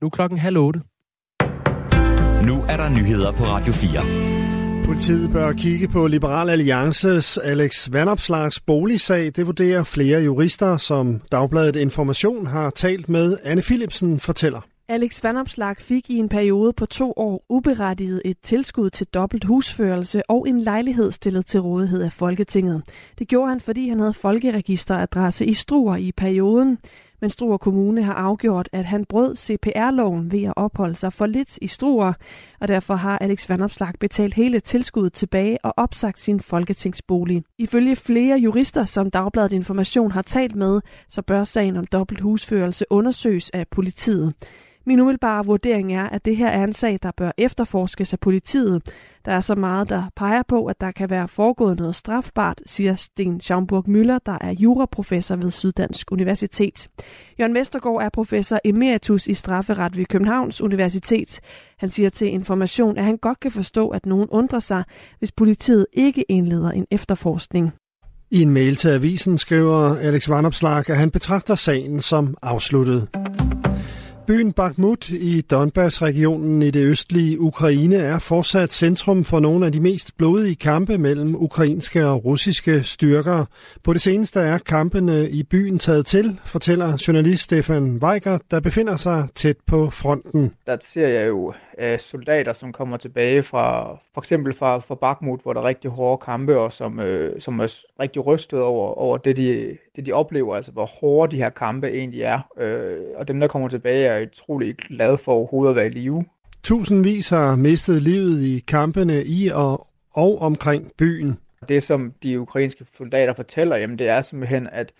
Nu er klokken halv otte. Nu er der nyheder på Radio 4. Politiet bør kigge på Liberal Alliances Alex Vandopslags boligsag. Det vurderer flere jurister, som Dagbladet Information har talt med. Anne Philipsen fortæller. Alex Vandopslag fik i en periode på to år uberettiget et tilskud til dobbelt husførelse og en lejlighed stillet til rådighed af Folketinget. Det gjorde han, fordi han havde folkeregisteradresse i Struer i perioden. Men Struer Kommune har afgjort, at han brød CPR-loven ved at opholde sig for lidt i Struer, og derfor har Alex Vandopslag betalt hele tilskuddet tilbage og opsagt sin folketingsbolig. Ifølge flere jurister, som Dagbladet Information har talt med, så bør sagen om dobbelt husførelse undersøges af politiet. Min umiddelbare vurdering er, at det her er en sag, der bør efterforskes af politiet. Der er så meget, der peger på, at der kan være foregået noget strafbart, siger Sten Schaumburg Møller, der er juraprofessor ved Syddansk Universitet. Jørgen Vestergaard er professor emeritus i strafferet ved Københavns Universitet. Han siger til Information, at han godt kan forstå, at nogen undrer sig, hvis politiet ikke indleder en efterforskning. I en mail til avisen skriver Alex Vanopslag, at han betragter sagen som afsluttet. Byen Bakhmut i Donbass-regionen i det østlige Ukraine er fortsat centrum for nogle af de mest blodige kampe mellem ukrainske og russiske styrker. På det seneste er kampene i byen taget til, fortæller journalist Stefan Weiger, der befinder sig tæt på fronten. Der ser jeg jo øh, soldater, som kommer tilbage fra for eksempel fra, fra Bakhmut, hvor der er rigtig hårde kampe, og som, øh, som er rigtig rystet over, over det, de, det, de oplever, altså hvor hårde de her kampe egentlig er. Øh, og dem, der kommer tilbage, er utrolig glade for overhovedet at være i live. Tusindvis har mistet livet i kampene i og, og omkring byen. Det, som de ukrainske soldater fortæller, jamen, det er simpelthen, at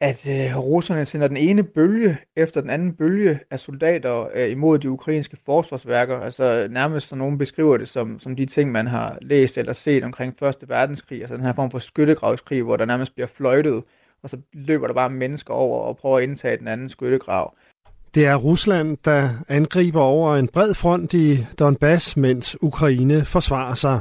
at øh, russerne sender den ene bølge efter den anden bølge af soldater øh, imod de ukrainske forsvarsværker. Altså nærmest, så nogen beskriver det som, som de ting, man har læst eller set omkring Første Verdenskrig. Altså den her form for skyttegravskrig, hvor der nærmest bliver fløjtet, og så løber der bare mennesker over og prøver at indtage den anden skyttegrav. Det er Rusland, der angriber over en bred front i Donbass, mens Ukraine forsvarer sig.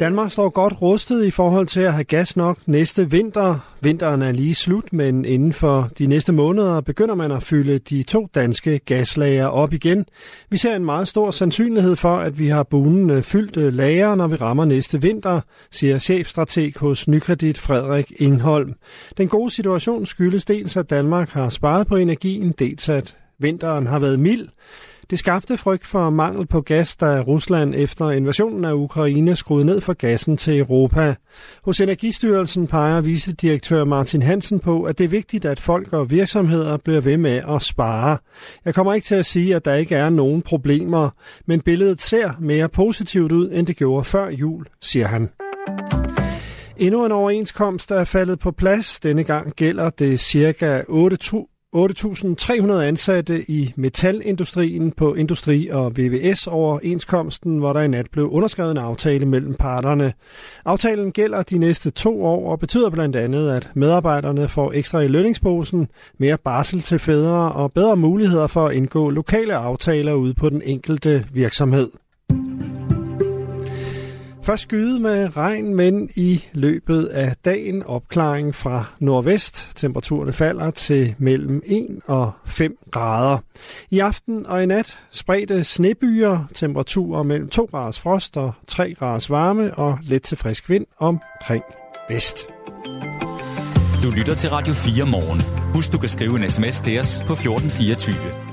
Danmark står godt rustet i forhold til at have gas nok næste vinter. Vinteren er lige slut, men inden for de næste måneder begynder man at fylde de to danske gaslager op igen. Vi ser en meget stor sandsynlighed for, at vi har bunen øh, fyldt øh, lager, når vi rammer næste vinter, siger chefstrateg hos Nykredit Frederik Ingholm. Den gode situation skyldes dels, at Danmark har sparet på energien, dels at vinteren har været mild. Det skabte frygt for mangel på gas, da Rusland efter invasionen af Ukraine skruede ned for gassen til Europa. Hos Energistyrelsen peger vicedirektør Martin Hansen på, at det er vigtigt, at folk og virksomheder bliver ved med at spare. Jeg kommer ikke til at sige, at der ikke er nogen problemer, men billedet ser mere positivt ud, end det gjorde før jul, siger han. Endnu en overenskomst er faldet på plads. Denne gang gælder det ca. 8.300 ansatte i metalindustrien på Industri- og VVS overenskomsten, hvor der i nat blev underskrevet en aftale mellem parterne. Aftalen gælder de næste to år og betyder blandt andet, at medarbejderne får ekstra i lønningsposen, mere barsel til fædre og bedre muligheder for at indgå lokale aftaler ude på den enkelte virksomhed. Først skyde med regn, men i løbet af dagen opklaring fra nordvest. Temperaturerne falder til mellem 1 og 5 grader. I aften og i nat spredte snebyer, temperaturer mellem 2 graders frost og 3 graders varme og let til frisk vind omkring vest. Du lytter til Radio 4 morgen. Husk, du kan skrive en sms til os på 1424.